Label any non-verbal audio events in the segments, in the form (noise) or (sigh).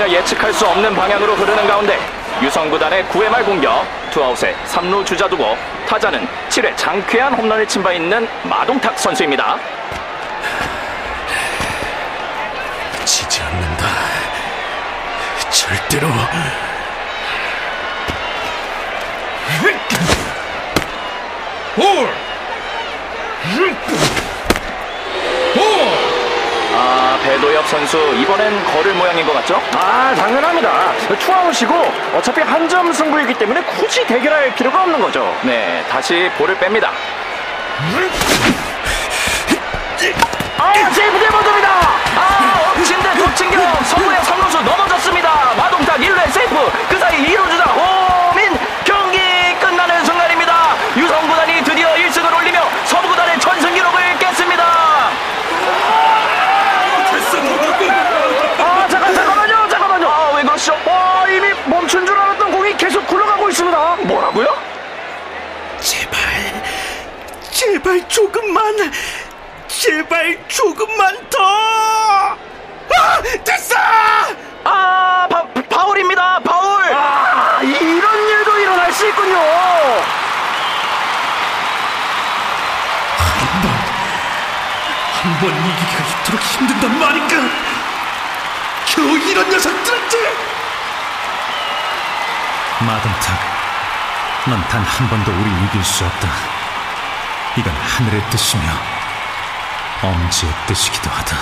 전혀 예측할 수 없는 방향으로 흐르는 가운데 유성구단의 9회 말 공격 투아웃에 3루 주자 두고 타자는 7회 장쾌한 홈런을 친 바 있는 마동탁 선수입니다. 지지 않는다. 절대로. 볼! 아, 배도엽 선수 이번엔 걸을 모양인 것 같죠? 아, 당연합니다. 투아웃이고 어차피 한 점 승부이기 때문에 굳이 대결할 필요가 없는 거죠. 네, 다시 볼을 뺍니다. 아, 세이프티 번트입니다. 아, 엎친 데 덮친 격 서부의 3루수 넘어졌습니다. 마동탁 1루에 세이프 그 사이 2루 주자 호민 경기 끝나는 순간입니다. 유성구단이 드디어 1승을 올리며 서부구단의 전승 기록을 깼습니다. 아, 잠깐, 잠깐만요, 잠깐만요. 아, 왜 그러시죠? 아, 이미 멈춘 줄 알았던 공이 계속 굴러가고 있습니다. 뭐라고요? 제발, 제발 조금만, 제발 조금만 더! 아, 됐어! 아, 바, 바울입니다. 바울. 아, 이런 일도 일어날 수 있군요. 한번 이기기가 이토록 힘든단 말인가? 겨우 이런 녀석들한테! 마동탁 넌 단 한 번도 우리 이길 수 없다 이건 하늘의 뜻이며 엄지의 뜻이기도 하다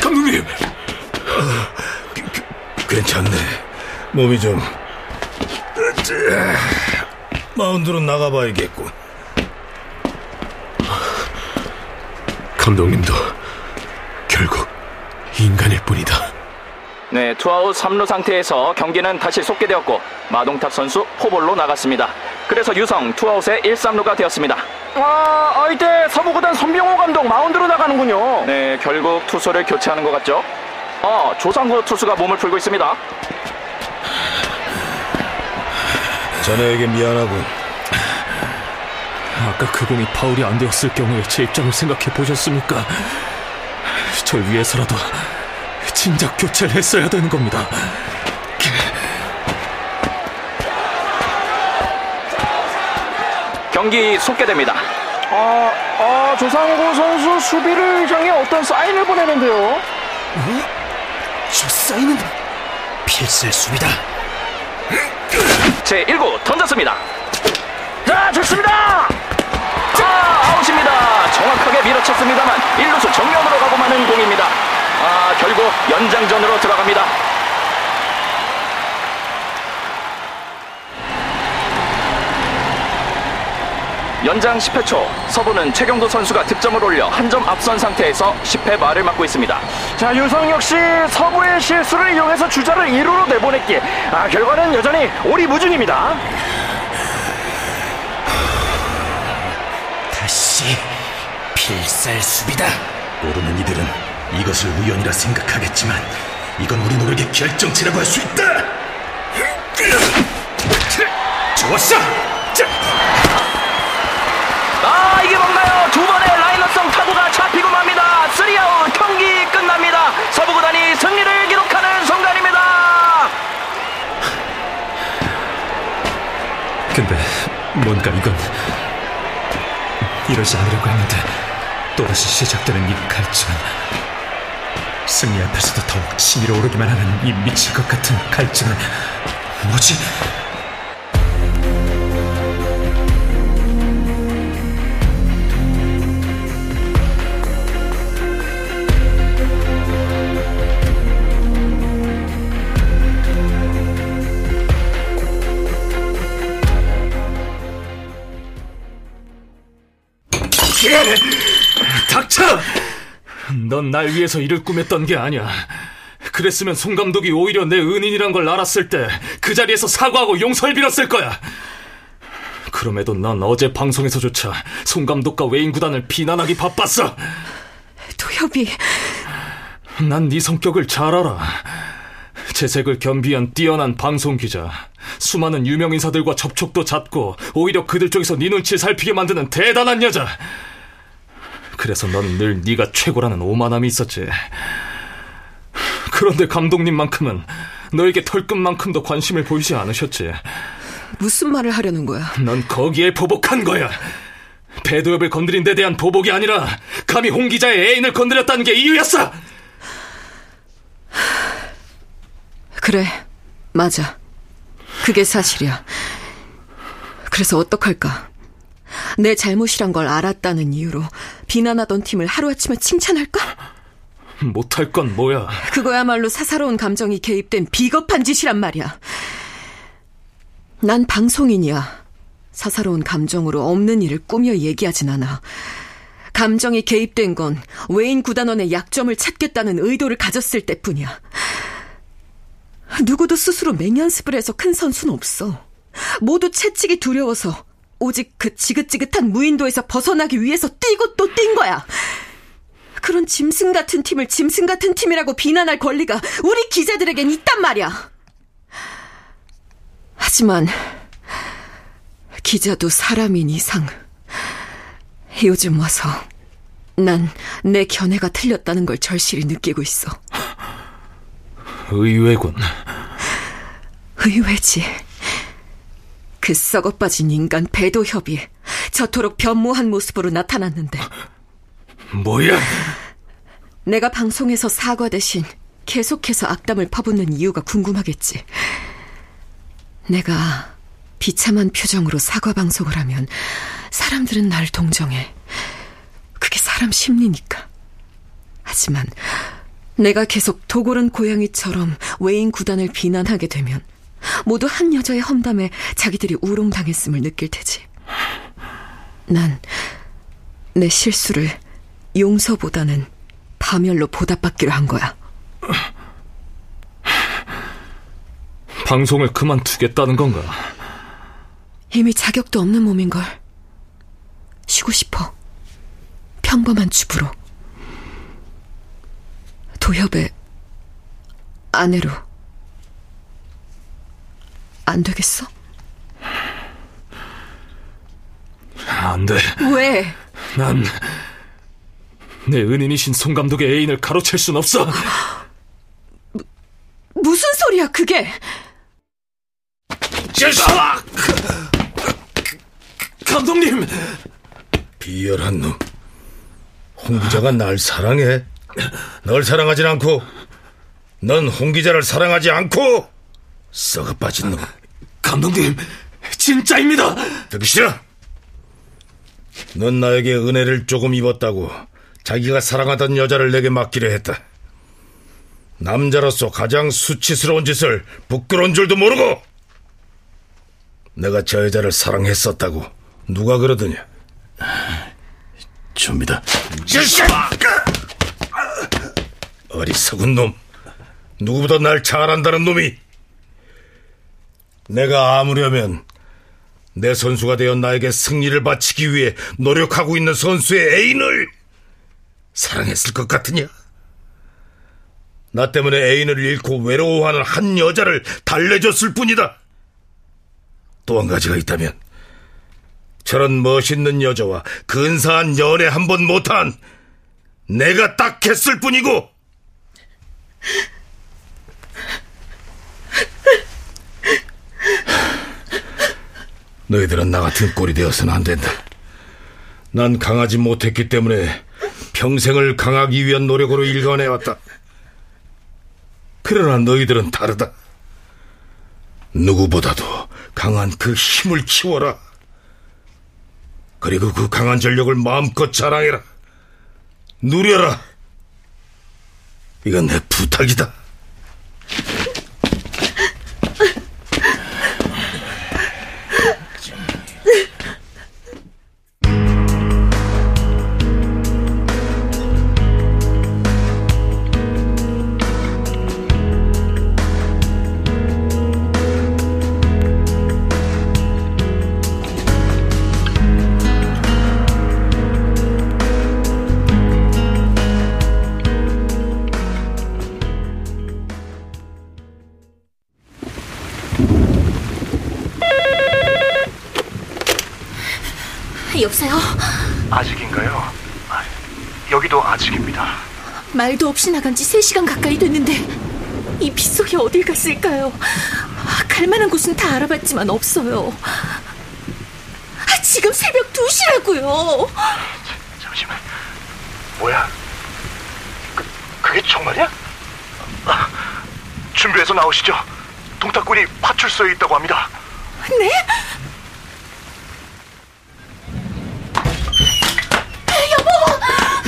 감독님! 괜찮네. 몸이 좀... 마운드로 나가봐야겠군. 감독님도 결국 인간일 뿐이다. 네, 투아웃 3루 상태에서 경기는 다시 속개되었고 마동탁 선수 포볼로 나갔습니다. 그래서 유성 투아웃의 1, 3루가 되었습니다. 아, 아, 이때 서부구단 손병호 감독 마운드로 나가는군요. 네, 결국 투수를 교체하는 것 같죠? 어, 조상구 투수가 몸을 풀고 있습니다. 자네에게 미안하군. 아까 그 공이 파울이 안 되었을 경우에 제 입장을 생각해 보셨습니까? 절 위해서라도 진작 교체를 했어야 되는 겁니다. 경기 속게됩니다. 아, 아, 조상고 선수 수비를 향해 어떤 사인을 보내는데요. 저 사인은 필살 수비다. 제 1구 던졌습니다. 자, 좋습니다. 자, 아웃입니다. 정확하게 밀어쳤습니다만 1루수 정면으로 가고 마는 공입니다. 아, 결국 연장전으로 들어갑니다. 연장 10회 초 서부는 최경도 선수가 득점을 올려 한 점 앞선 상태에서 10회 말을 맞고 있습니다. 자, 유성 역시 서부의 실수를 이용해서 주자를 2루로 내보냈기에 아, 결과는 여전히 오리무중입니다. 다시 필살 수비다. 모르는 이들은 이것을 우연이라 생각하겠지만 이건 우리 노력의 결정체라고 할 수 있다. 좋았어. 자, 아 이게 뭔가요? 두 번의 라이너성 타구가 잡히고 맙니다. 쓰리아웃 경기 끝납니다. 서부구단이 승리를 기록하는 순간입니다. 근데 뭔가 이건 이러지 않으려고 했는데 또다시 시작되는 이 갈증은 승리 앞에서도 더욱 치밀어 오르기만 하는 이 미칠 것 같은 갈증은 뭐지? 닥쳐! 넌 날 위해서 일을 꾸몄던 게 아니야. 그랬으면 송 감독이 오히려 내 은인이란 걸 알았을 때 그 자리에서 사과하고 용서를 빌었을 거야. 그럼에도 난 어제 방송에서조차 송 감독과 외인 구단을 비난하기 바빴어. 도협이 난 네 성격을 잘 알아. 재색을 겸비한 뛰어난 방송 기자, 수많은 유명 인사들과 접촉도 잦고 오히려 그들 쪽에서 네 눈치를 살피게 만드는 대단한 여자. 그래서 넌 늘 네가 최고라는 오만함이 있었지. 그런데 감독님만큼은 너에게 털끝만큼도 관심을 보이지 않으셨지. 무슨 말을 하려는 거야? 넌 거기에 보복한 거야. 배도엽을 건드린 데 대한 보복이 아니라 감히 홍 기자의 애인을 건드렸다는 게 이유였어. 그래, 맞아. 그게 사실이야. 그래서 어떡할까? 내 잘못이란 걸 알았다는 이유로 비난하던 팀을 하루아침에 칭찬할까? 못할 건 뭐야? 그거야말로 사사로운 감정이 개입된 비겁한 짓이란 말이야. 난 방송인이야. 사사로운 감정으로 없는 일을 꾸며 얘기하진 않아. 감정이 개입된 건 외인 구단원의 약점을 찾겠다는 의도를 가졌을 때뿐이야. 누구도 스스로 맹연습을 해서 큰 선수는 없어. 모두 채찍이 두려워서 오직 그 지긋지긋한 무인도에서 벗어나기 위해서 뛰고 또 뛴 거야. 그런 짐승 같은 팀을 짐승 같은 팀이라고 비난할 권리가 우리 기자들에겐 있단 말이야. 하지만 기자도 사람인 이상 요즘 와서 난 내 견해가 틀렸다는 걸 절실히 느끼고 있어. 의외군. 의외지. 그 썩어빠진 인간 배도협이 저토록 변모한 모습으로 나타났는데 뭐야? 내가 방송에서 사과 대신 계속해서 악담을 퍼붓는 이유가 궁금하겠지. 내가 비참한 표정으로 사과 방송을 하면 사람들은 날 동정해. 그게 사람 심리니까. 하지만 내가 계속 도골은 고양이처럼 외인 구단을 비난하게 되면 모두 한 여자의 험담에 자기들이 우롱당했음을 느낄 테지. 난 내 실수를 용서보다는 파멸로 보답받기로 한 거야. 방송을 그만두겠다는 건가? 이미 자격도 없는 몸인걸. 쉬고 싶어. 평범한 주부로. 도협의 아내로. 안 되겠어? 안 돼. 왜? 난, 내 은인이신 송 감독의 애인을 가로챌 순 없어. 무슨 소리야, 그게? 아! 감독님! 비열한 놈. 홍 기자가 날 사랑해? 널 사랑하진 않고, 넌 홍 기자를 사랑하지 않고, 썩어 빠진 놈. 감독님, 진짜입니다! 듣기 싫어! 넌 나에게 은혜를 조금 입었다고 자기가 사랑하던 여자를 내게 맡기려 했다. 남자로서 가장 수치스러운 짓을 부끄러운 줄도 모르고 내가 저 여자를 사랑했었다고 누가 그러더냐? 좀이다. 어리석은 놈. 누구보다 날잘 안다는 놈이. 내가 아무려면 내 선수가 되어 나에게 승리를 바치기 위해 노력하고 있는 선수의 애인을 사랑했을 것 같으냐? 나 때문에 애인을 잃고 외로워하는 한 여자를 달래줬을 뿐이다. 또 한 가지가 있다면 저런 멋있는 여자와 근사한 연애 한 번 못한 내가 딱 했을 뿐이고 너희들은 나 같은 꼴이 되어서는 안 된다. 난 강하지 못했기 때문에 평생을 강하기 위한 노력으로 일관해왔다. 그러나 너희들은 다르다. 누구보다도 강한 그 힘을 키워라. 그리고 그 강한 전력을 마음껏 자랑해라. 누려라. 이건 내 부탁이다. 아직입니다. 말도 없이 나간 지 3시간 가까이 됐는데 이 빗속이 어딜 갔을까요? 아, 갈 만한 곳은 다 알아봤지만 없어요. 아, 지금 새벽 2시라고요. 잠시만. 뭐야? 그, 그게 정말이야? 아, 준비해서 나오시죠. 동탁군이 파출소에 있다고 합니다. 네?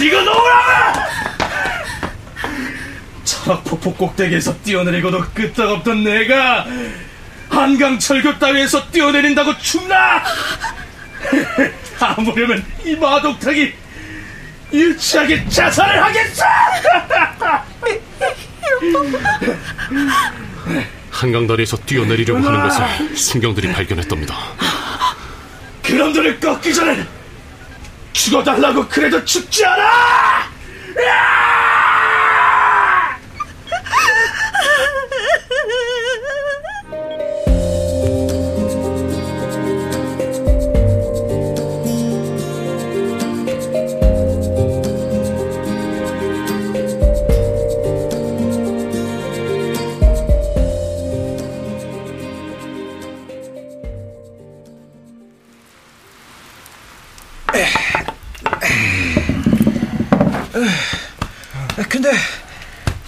이거 놓으라고! 천악폭포 꼭대기에서 뛰어내리고도 끄떡없던 내가 한강 철교 따위에서 뛰어내린다고 춥나? (laughs) 아무려면 이 마독탁이 유치하게 자살을 하겠어! 한강 다리에서 뛰어내리려고 하는 것을 순경들이 발견했답니다. 그놈들을 꺾기 전에 죽어달라고 그래도 죽지 않아! 근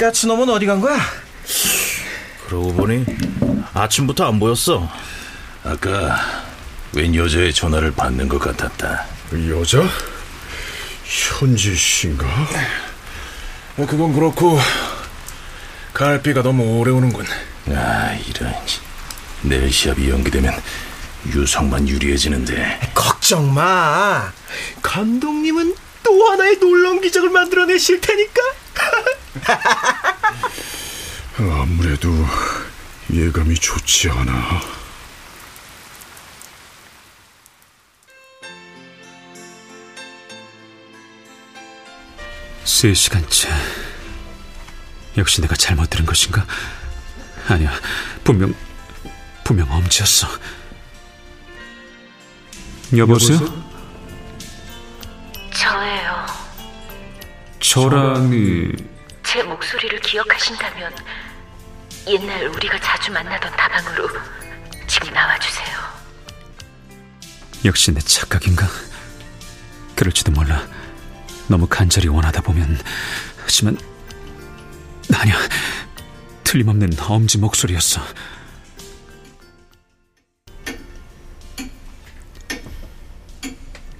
까치 놈은 어디 간 거야? 그러고 보니 아침부터 안 보였어. 아까 웬 여자의 전화를 받는 것 같았다. 여자? 현지 씨인가? 그건 그렇고 갈비가 너무 오래 오는군. 아 이런 내일 시합이 연기되면 유성만 유리해지는데 걱정 마. 감독님은 또 하나의 놀라운 기적을 만들어내실 테니까. (laughs) 아무래도 예감이 좋지 않아. 세 시간째. 역시 내가 잘못 들은 것인가? 아니야, 분명 분명 엄지였어. 여보세요? 저예요. 저랑이 제 목소리를 기억하신다면 옛날 우리가 자주 만나던 다방으로 지금 나와주세요. 역시 내 착각인가? 그럴지도 몰라. 너무 간절히 원하다 보면 하지만 아니야. 틀림없는 엄지 목소리였어.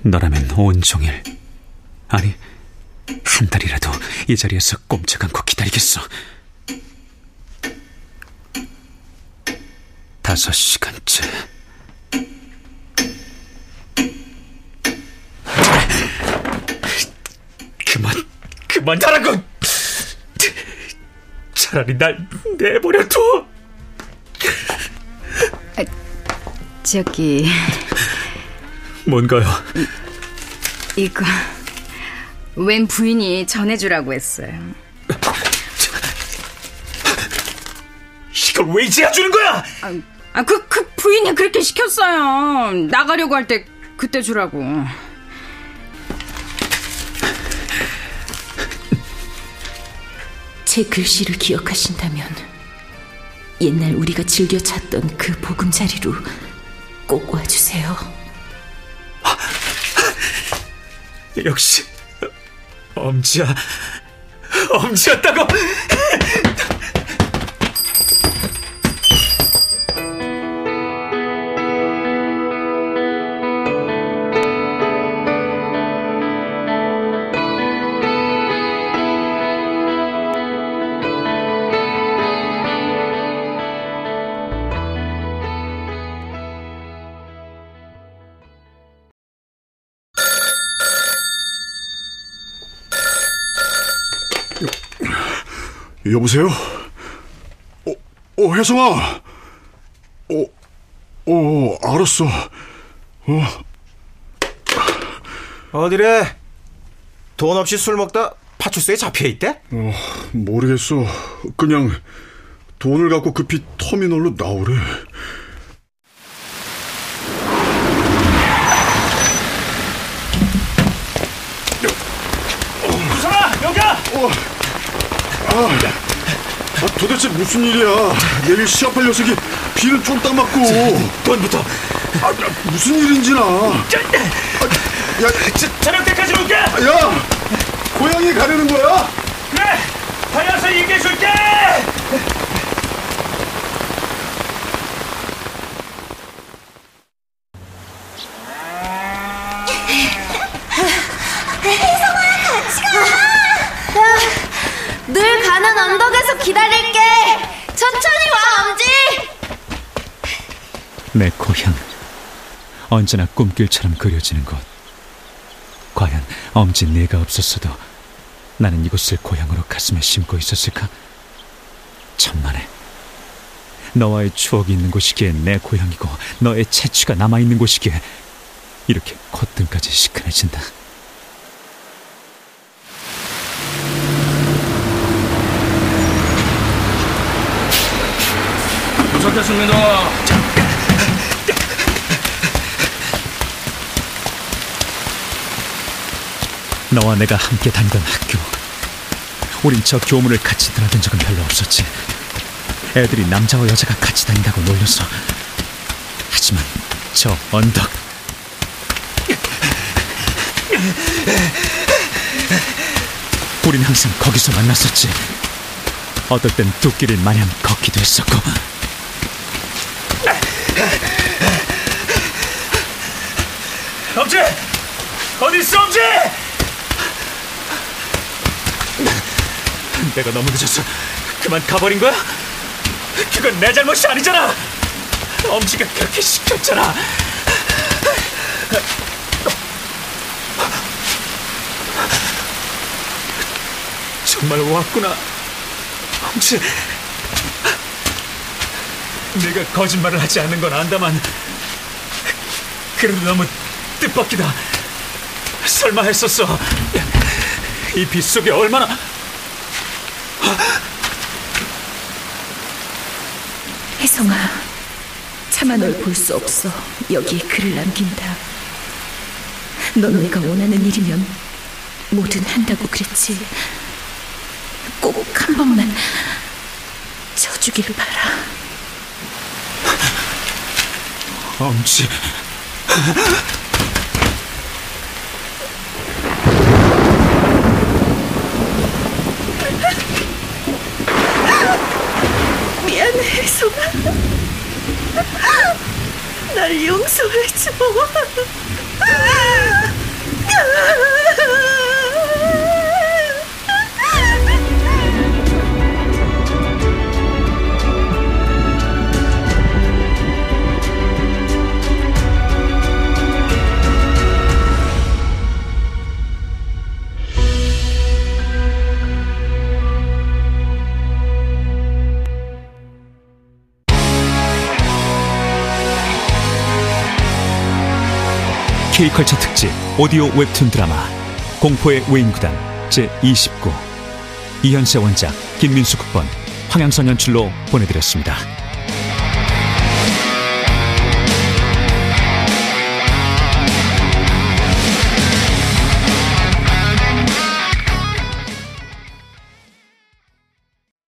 너라면 온종일 아니 한 달이라도 이 자리에서 꼼짝 않고 기다리겠어. 다섯 시간째. 그만, 그만하라고! 차라리 날 내버려둬! 저기 뭔가요? 이거 웬 부인이 전해주라고 했어요. 이걸 왜 이제야 주는 거야? 아, 그, 그 부인이 그렇게 시켰어요. 나가려고 할 때 그때 주라고. 제 글씨를 기억하신다면 옛날 우리가 즐겨 찾던 그 보금자리로 꼭 와주세요. 역시 엄지야, 엄지였다고. 여보세요? 어, 어, 혜성아! 어, 어, 알았어. 어. 어디래? 돈 없이 술 먹다 파출소에 잡혀 있대? 어, 모르겠어. 그냥 돈을 갖고 급히 터미널로 나오래. 유성아, 여기야! 어, 아, 아, 도대체 무슨 일이야? 내일 시합할 녀석이 비는 쫄딱 맞고. 돈부터. 아, 무슨 일인지나. 아, 야, 저녁 때까지 올게! 야! 고향에 가려는 거야? 그래! 다녀서 얘기해줄게! 혜성아 같이 가! 늘 가는 언덕에서 기다릴게! 천천히 와, 엄지! 내 고향. 언제나 꿈길처럼 그려지는 곳. 과연 엄지 내가 없었어도 나는 이곳을 고향으로 가슴에 심고 있었을까? 천만에. 너와의 추억이 있는 곳이기에 내 고향이고 너의 채취가 남아있는 곳이기에 이렇게 콧등까지 시큰해진다. 도착했습니다. 너와 내가 함께 다니던 학교. 우린 저 교문을 같이 드나든 적은 별로 없었지. 애들이 남자와 여자가 같이 다닌다고 놀렸어. 하지만 저 언덕. 우린 항상 거기서 만났었지. 어떨 땐 뚝길을 마냥 걷기도 했었고. 엄지! 어디 있어, 엄지! 내가 너무 늦었어. 그만 가버린 거야? 그건 내 잘못이 아니잖아. 엄지가 그렇게 시켰잖아. 정말 왔구나. 엄지. 내가 거짓말을 하지 않는 건 안다만 그래도 너무 뜻밖이다. 설마 했었어. 이 빗속에 얼마나 성아, 차마 널 볼 수 없어. 여기에 글을 남긴다. 넌 내가 원하는 일이면 뭐든 한다고 그랬지. 꼭 한 번만 져주길 바라. 엄지. 미안해, 혜성아. 날 용서해줘. K컬처 특집 오디오 웹툰 드라마 공포의 외인구단 제29 이현세 원작 김민수 극본 황양선 연출로 보내드렸습니다.